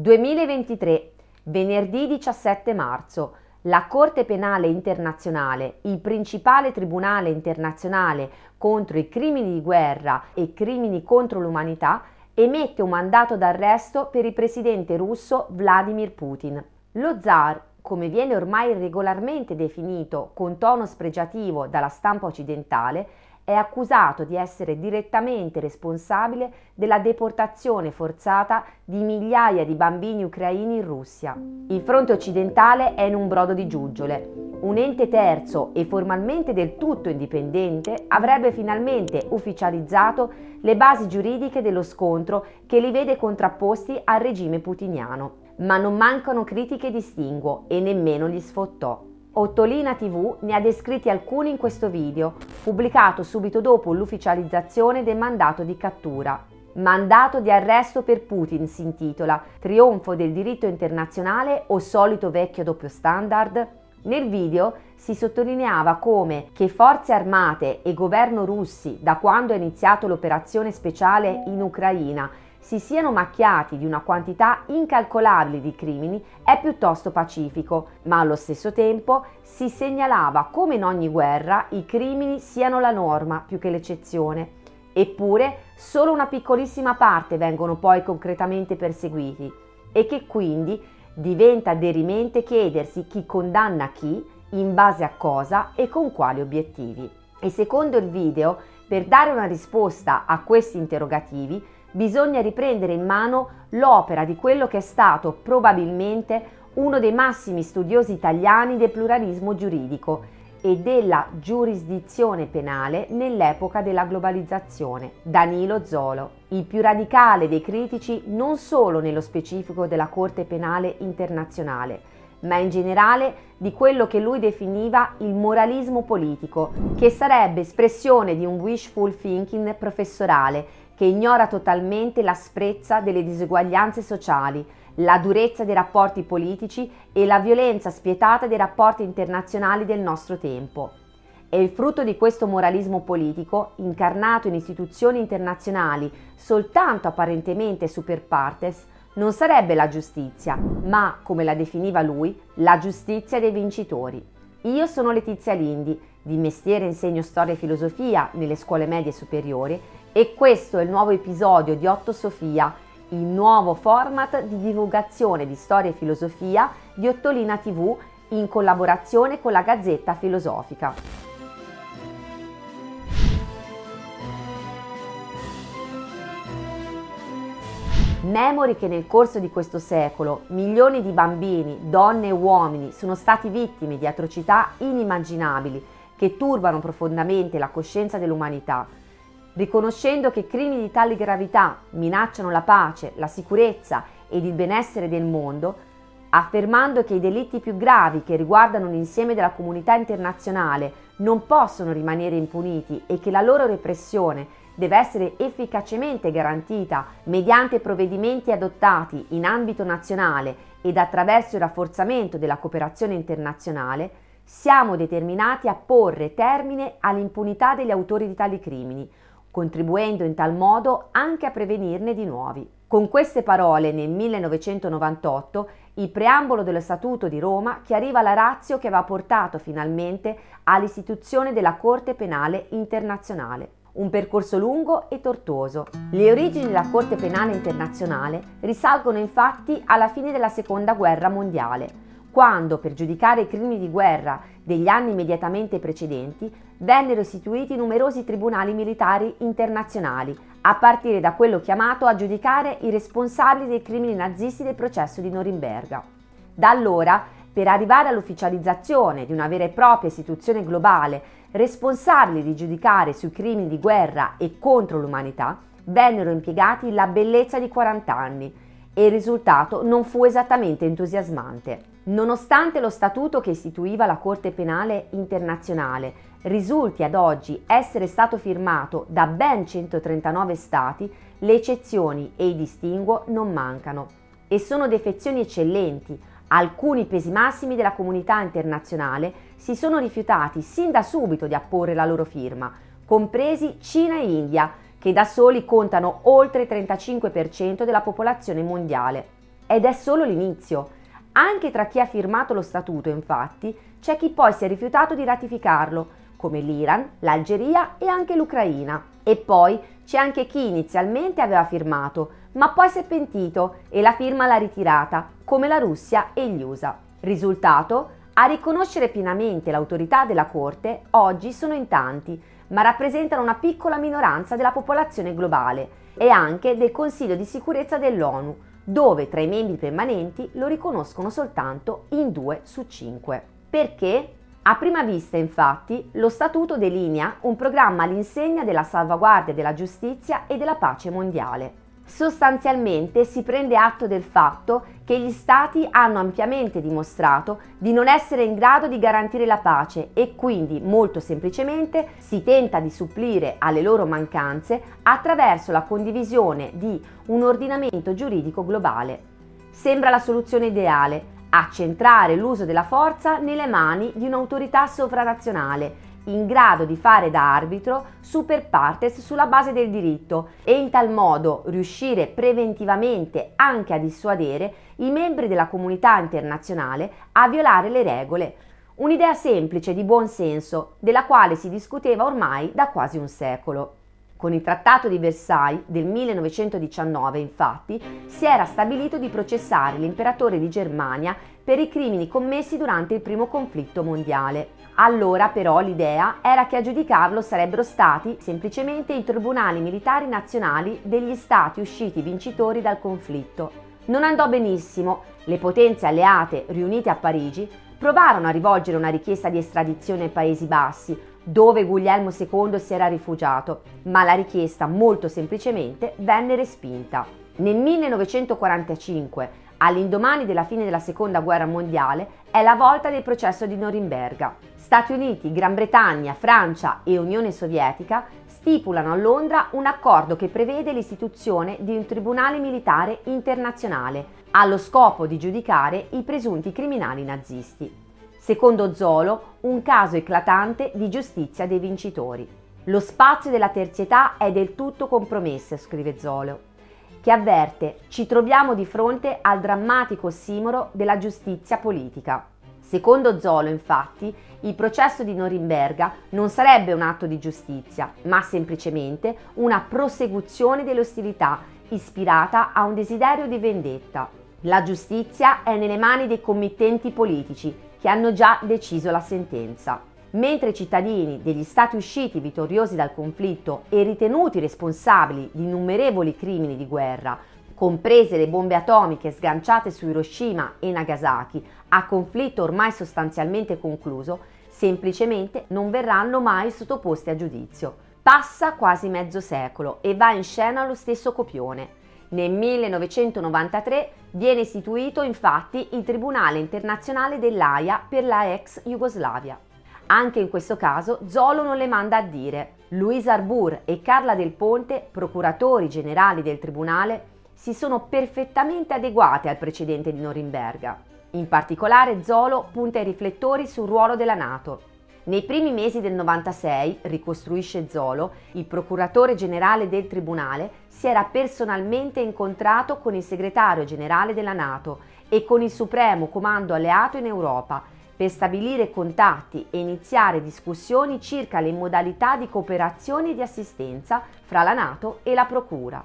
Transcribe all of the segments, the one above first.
2023, venerdì 17 marzo. La Corte Penale Internazionale, il principale tribunale internazionale contro i crimini di guerra e crimini contro l'umanità, emette un mandato d'arresto per il presidente russo Vladimir Putin. Lo zar, come viene ormai regolarmente definito con tono spregiativo dalla stampa occidentale, è accusato di essere direttamente responsabile della deportazione forzata di migliaia di bambini ucraini in Russia. Il fronte occidentale è in un brodo di giuggiole. Un ente terzo e formalmente del tutto indipendente avrebbe finalmente ufficializzato le basi giuridiche dello scontro che li vede contrapposti al regime putiniano. Ma non mancano critiche di stinguo e nemmeno gli sfottò. Ottolina TV ne ha descritti alcuni in questo video, pubblicato subito dopo l'ufficializzazione del mandato di cattura. Mandato di arresto per Putin si intitola Trionfo del diritto internazionale o solito vecchio doppio standard? Nel video si sottolineava come che forze armate e governo russi, da quando è iniziato l'operazione speciale in Ucraina, si siano macchiati di una quantità incalcolabile di crimini è piuttosto pacifico, ma allo stesso tempo si segnalava come in ogni guerra i crimini siano la norma più che l'eccezione. Eppure solo una piccolissima parte vengono poi concretamente perseguiti e che quindi diventa derimente chiedersi chi condanna chi, in base a cosa e con quali obiettivi. E secondo il video, per dare una risposta a questi interrogativi, bisogna riprendere in mano l'opera di quello che è stato probabilmente uno dei massimi studiosi italiani del pluralismo giuridico e della giurisdizione penale nell'epoca della globalizzazione, Danilo Zolo, il più radicale dei critici non solo nello specifico della Corte Penale Internazionale, ma in generale di quello che lui definiva il moralismo politico, che sarebbe espressione di un wishful thinking professorale che ignora totalmente l'asprezza delle diseguaglianze sociali, la durezza dei rapporti politici e la violenza spietata dei rapporti internazionali del nostro tempo. È il frutto di questo moralismo politico, incarnato in istituzioni internazionali soltanto apparentemente super partes, non sarebbe la giustizia, ma, come la definiva lui, la giustizia dei vincitori. Io sono Letizia Lindi, di mestiere insegno storia e filosofia nelle scuole medie superiori e questo è il nuovo episodio di Otto Sofia, il nuovo format di divulgazione di storia e filosofia di Ottolina TV in collaborazione con la Gazzetta Filosofica. Memori che nel corso di questo secolo milioni di bambini, donne e uomini sono stati vittime di atrocità inimmaginabili che turbano profondamente la coscienza dell'umanità riconoscendo che crimini di tale gravità minacciano la pace, la sicurezza ed il benessere del mondo, affermando che i delitti più gravi che riguardano l'insieme della comunità internazionale non possono rimanere impuniti e che la loro repressione deve essere efficacemente garantita mediante provvedimenti adottati in ambito nazionale ed attraverso il rafforzamento della cooperazione internazionale, siamo determinati a porre termine all'impunità degli autori di tali crimini, contribuendo in tal modo anche a prevenirne di nuovi. Con queste parole nel 1998 il preambolo dello Statuto di Roma chiariva la razio che aveva portato finalmente all'istituzione della Corte Penale Internazionale. Un percorso lungo e tortuoso. Le origini della Corte Penale Internazionale risalgono infatti alla fine della Seconda Guerra Mondiale, quando per giudicare i crimini di guerra degli anni immediatamente precedenti vennero istituiti numerosi tribunali militari internazionali, a partire da quello chiamato a giudicare i responsabili dei crimini nazisti del processo di Norimberga. Da allora, per arrivare all'ufficializzazione di una vera e propria istituzione globale responsabile di giudicare sui crimini di guerra e contro l'umanità, vennero impiegati la bellezza di 40 anni e il risultato non fu esattamente entusiasmante. Nonostante lo statuto che istituiva la Corte Penale Internazionale risulti ad oggi essere stato firmato da ben 139 Stati, le eccezioni e i distinguo non mancano e sono defezioni eccellenti. Alcuni pesi massimi della comunità internazionale si sono rifiutati sin da subito di apporre la loro firma, compresi Cina e India, che da soli contano oltre il 35% della popolazione mondiale. ed è solo l'inizio. Anche tra chi ha firmato lo statuto, infatti, c'è chi poi si è rifiutato di ratificarlo, come l'Iran, l'Algeria e anche l'Ucraina. E poi c'è anche chi inizialmente aveva firmato, ma poi si è pentito e la firma l'ha ritirata, come la Russia e gli USA. Risultato? A riconoscere pienamente l'autorità della Corte oggi sono in tanti, ma rappresentano una piccola minoranza della popolazione globale e anche del Consiglio di sicurezza dell'ONU, dove tra i membri permanenti lo riconoscono soltanto in due su cinque. Perché? A prima vista, infatti, lo Statuto delinea un programma all'insegna della salvaguardia della giustizia e della pace mondiale. Sostanzialmente si prende atto del fatto che gli Stati hanno ampiamente dimostrato di non essere in grado di garantire la pace e quindi, molto semplicemente, si tenta di supplire alle loro mancanze attraverso la condivisione di un ordinamento giuridico globale. Sembra la soluzione ideale, accentrare l'uso della forza nelle mani di un'autorità sovranazionale in grado di fare da arbitro super partes sulla base del diritto e in tal modo riuscire preventivamente anche a dissuadere i membri della comunità internazionale a violare le regole. Un'idea semplice di buon senso, della quale si discuteva ormai da quasi un secolo. Con il Trattato di Versailles del 1919, infatti, si era stabilito di processare l'imperatore di Germania per i crimini commessi durante il primo conflitto mondiale. Allora però l'idea era che a giudicarlo sarebbero stati semplicemente i tribunali militari nazionali degli stati usciti vincitori dal conflitto. Non andò benissimo, le potenze alleate riunite a Parigi provarono a rivolgere una richiesta di estradizione ai Paesi Bassi, dove Guglielmo II si era rifugiato, ma la richiesta molto semplicemente venne respinta. Nel 1945, all'indomani della fine della Seconda Guerra Mondiale, è la volta del processo di Norimberga. Stati Uniti, Gran Bretagna, Francia e Unione Sovietica stipulano a Londra un accordo che prevede l'istituzione di un tribunale militare internazionale allo scopo di giudicare i presunti criminali nazisti. Secondo Zolo, un caso eclatante di giustizia dei vincitori. Lo spazio della terzietà è del tutto compromesso, scrive Zolo, che avverte ci troviamo di fronte al drammatico ossimoro della giustizia politica. Secondo Zolo, infatti, il processo di Norimberga non sarebbe un atto di giustizia, ma semplicemente una prosecuzione delle ostilità ispirata a un desiderio di vendetta. La giustizia è nelle mani dei committenti politici che hanno già deciso la sentenza. Mentre i cittadini degli stati usciti vittoriosi dal conflitto e ritenuti responsabili di innumerevoli crimini di guerra, comprese le bombe atomiche sganciate su Hiroshima e Nagasaki, a conflitto ormai sostanzialmente concluso, semplicemente non verranno mai sottoposti a giudizio. Passa quasi mezzo secolo e va in scena lo stesso copione. Nel 1993 viene istituito infatti il Tribunale internazionale dell'AIA per la ex Jugoslavia. Anche in questo caso Zolo non le manda a dire. Luisa Arbour e Carla Del Ponte, procuratori generali del Tribunale, si sono perfettamente adeguate al precedente di Norimberga. In particolare Zolo punta i riflettori sul ruolo della Nato. Nei primi mesi del 96, ricostruisce Zolo, il procuratore generale del Tribunale si era personalmente incontrato con il segretario generale della Nato e con il Supremo Comando Alleato in Europa per stabilire contatti e iniziare discussioni circa le modalità di cooperazione e di assistenza fra la Nato e la Procura.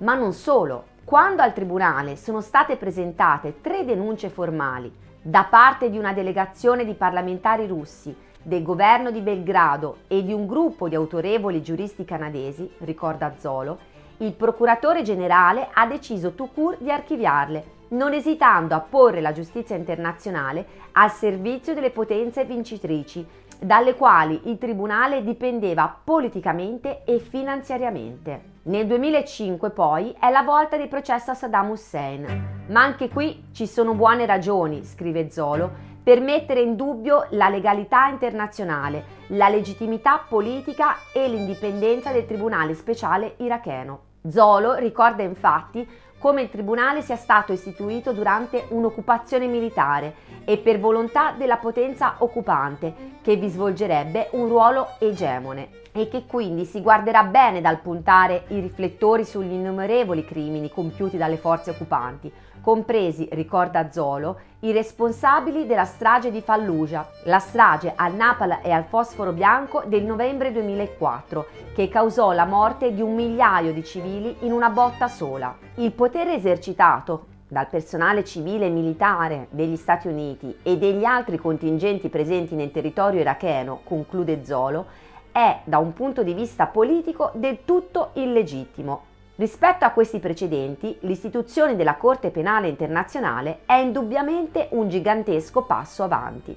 Ma non solo, quando al Tribunale sono state presentate tre denunce formali da parte di una delegazione di parlamentari russi, del governo di Belgrado e di un gruppo di autorevoli giuristi canadesi, ricorda Zolo, il procuratore generale ha deciso court di archiviarle, non esitando a porre la giustizia internazionale al servizio delle potenze vincitrici, dalle quali il tribunale dipendeva politicamente e finanziariamente. Nel 2005 poi è la volta del processo a Saddam Hussein. Ma anche qui ci sono buone ragioni, scrive Zolo, per mettere in dubbio la legalità internazionale, la legittimità politica e l'indipendenza del Tribunale speciale iracheno. Zolo ricorda infatti come il tribunale sia stato istituito durante un'occupazione militare e per volontà della potenza occupante, che vi svolgerebbe un ruolo egemone e che quindi si guarderà bene dal puntare i riflettori sugli innumerevoli crimini compiuti dalle forze occupanti, compresi, ricorda Zolo, i responsabili della strage di Fallujah, la strage al napalm e al fosforo bianco del novembre 2004, che causò la morte di un migliaio di civili in una botta sola. Il potere esercitato dal personale civile e militare degli Stati Uniti e degli altri contingenti presenti nel territorio iracheno, conclude Zolo, è da un punto di vista politico del tutto illegittimo Rispetto a questi precedenti, l'istituzione della Corte Penale Internazionale è indubbiamente un gigantesco passo avanti.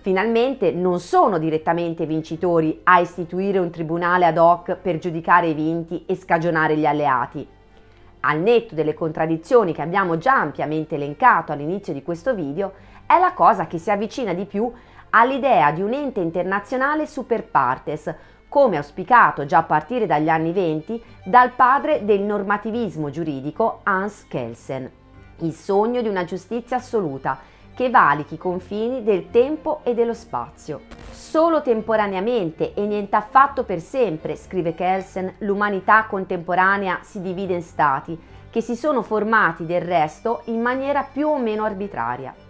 Finalmente non sono direttamente vincitori a istituire un tribunale ad hoc per giudicare i vinti e scagionare gli alleati. Al netto delle contraddizioni che abbiamo già ampiamente elencato all'inizio di questo video, è la cosa che si avvicina di più all'idea di un ente internazionale super partes, come auspicato già a partire dagli anni venti dal padre del normativismo giuridico Hans Kelsen, il sogno di una giustizia assoluta che valichi i confini del tempo e dello spazio. Solo temporaneamente e niente affatto per sempre, scrive Kelsen, l'umanità contemporanea si divide in stati, che si sono formati del resto in maniera più o meno arbitraria.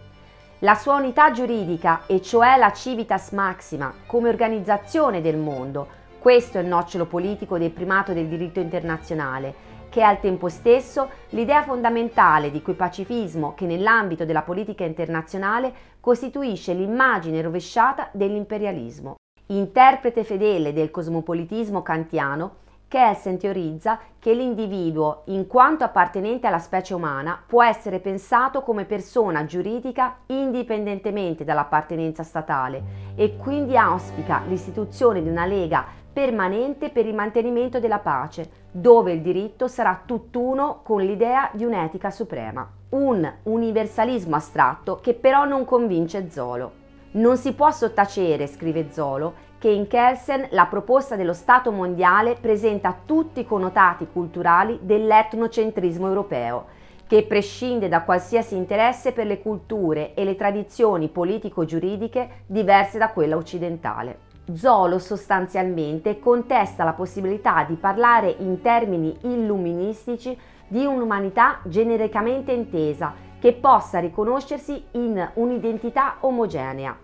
La sua unità giuridica, e cioè la civitas maxima, come organizzazione del mondo, questo è il nocciolo politico del primato del diritto internazionale, che è al tempo stesso l'idea fondamentale di quel pacifismo che nell'ambito della politica internazionale costituisce l'immagine rovesciata dell'imperialismo. Interprete fedele del cosmopolitismo kantiano, Kelsen teorizza che l'individuo, in quanto appartenente alla specie umana, può essere pensato come persona giuridica indipendentemente dall'appartenenza statale e quindi auspica l'istituzione di una lega permanente per il mantenimento della pace, dove il diritto sarà tutt'uno con l'idea di un'etica suprema. Un universalismo astratto che però non convince Zolo. Non si può sottacere, scrive Zolo, che in Kelsen la proposta dello Stato mondiale presenta tutti i connotati culturali dell'etnocentrismo europeo, che prescinde da qualsiasi interesse per le culture e le tradizioni politico-giuridiche diverse da quella occidentale. Zolo sostanzialmente contesta la possibilità di parlare in termini illuministici di un'umanità genericamente intesa che possa riconoscersi in un'identità omogenea.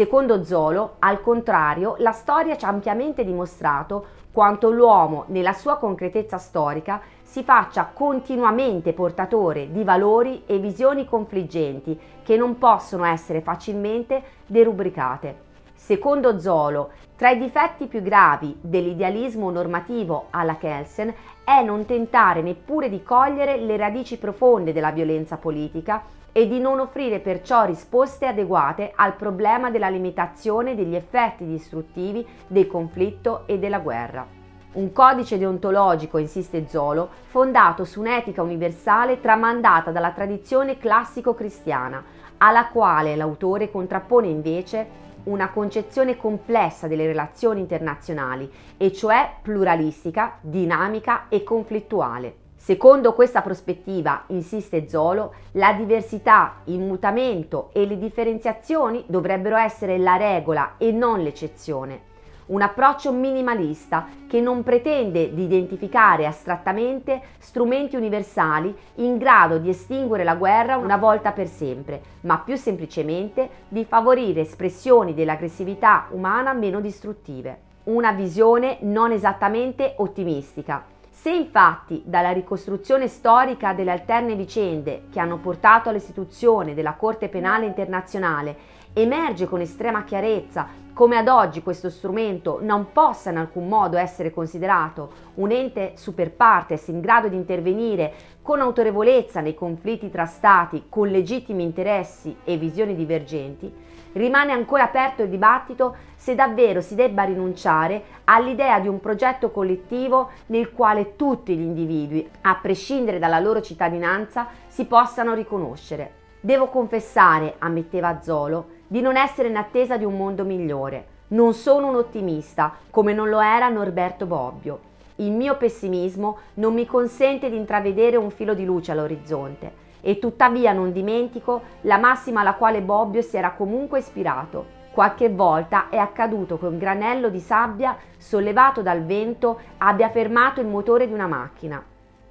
Secondo Zolo, al contrario, la storia ci ha ampiamente dimostrato quanto l'uomo, nella sua concretezza storica, si faccia continuamente portatore di valori e visioni confliggenti che non possono essere facilmente derubricate. Secondo Zolo, tra i difetti più gravi dell'idealismo normativo alla Kelsen è non tentare neppure di cogliere le radici profonde della violenza politica e di non offrire perciò risposte adeguate al problema della limitazione degli effetti distruttivi del conflitto e della guerra. Un codice deontologico, insiste Zolo, fondato su un'etica universale tramandata dalla tradizione classico-cristiana, alla quale l'autore contrappone invece una concezione complessa delle relazioni internazionali, e cioè pluralistica, dinamica e conflittuale. Secondo questa prospettiva, insiste Zolo, la diversità, il mutamento e le differenziazioni dovrebbero essere la regola e non l'eccezione un approccio minimalista che non pretende di identificare astrattamente strumenti universali in grado di estinguere la guerra una volta per sempre, ma più semplicemente di favorire espressioni dell'aggressività umana meno distruttive. Una visione non esattamente ottimistica. Se infatti dalla ricostruzione storica delle alterne vicende che hanno portato all'istituzione della Corte Penale Internazionale emerge con estrema chiarezza come ad oggi questo strumento non possa in alcun modo essere considerato un ente super partes in grado di intervenire con autorevolezza nei conflitti tra stati con legittimi interessi e visioni divergenti, rimane ancora aperto il dibattito se davvero si debba rinunciare all'idea di un progetto collettivo nel quale tutti gli individui, a prescindere dalla loro cittadinanza, si possano riconoscere. Devo confessare, ammetteva Zolo, di non essere in attesa di un mondo migliore. Non sono un ottimista, come non lo era Norberto Bobbio. Il mio pessimismo non mi consente di intravedere un filo di luce all'orizzonte e tuttavia non dimentico la massima alla quale Bobbio si era comunque ispirato. Qualche volta è accaduto che un granello di sabbia sollevato dal vento abbia fermato il motore di una macchina.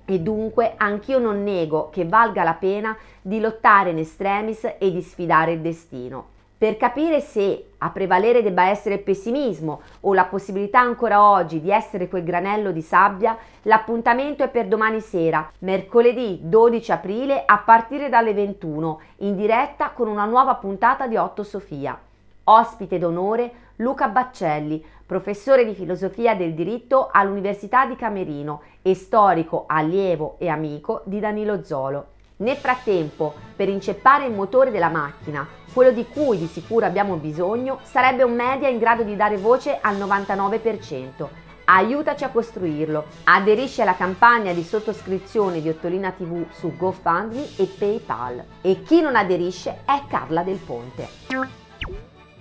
e dunque anch'io non nego che valga la pena di lottare in extremis e di sfidare il destino. Per capire se a prevalere debba essere il pessimismo o la possibilità ancora oggi di essere quel granello di sabbia, l'appuntamento è per domani sera, mercoledì 12 aprile a partire dalle 21, in diretta con una nuova puntata di Otto Sofia. Ospite d'onore Luca Baccelli, professore di filosofia del diritto all'Università di Camerino e storico, allievo e amico di Danilo Zolo. Nel frattempo, per inceppare il motore della macchina, quello di cui di sicuro abbiamo bisogno sarebbe un media in grado di dare voce al 99%. Aiutaci a costruirlo. Aderisci alla campagna di sottoscrizione di Ottolina TV su GoFundMe e PayPal. E chi non aderisce è Carla Del Ponte.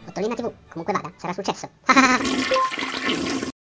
Ottolina TV, comunque vada, sarà successo.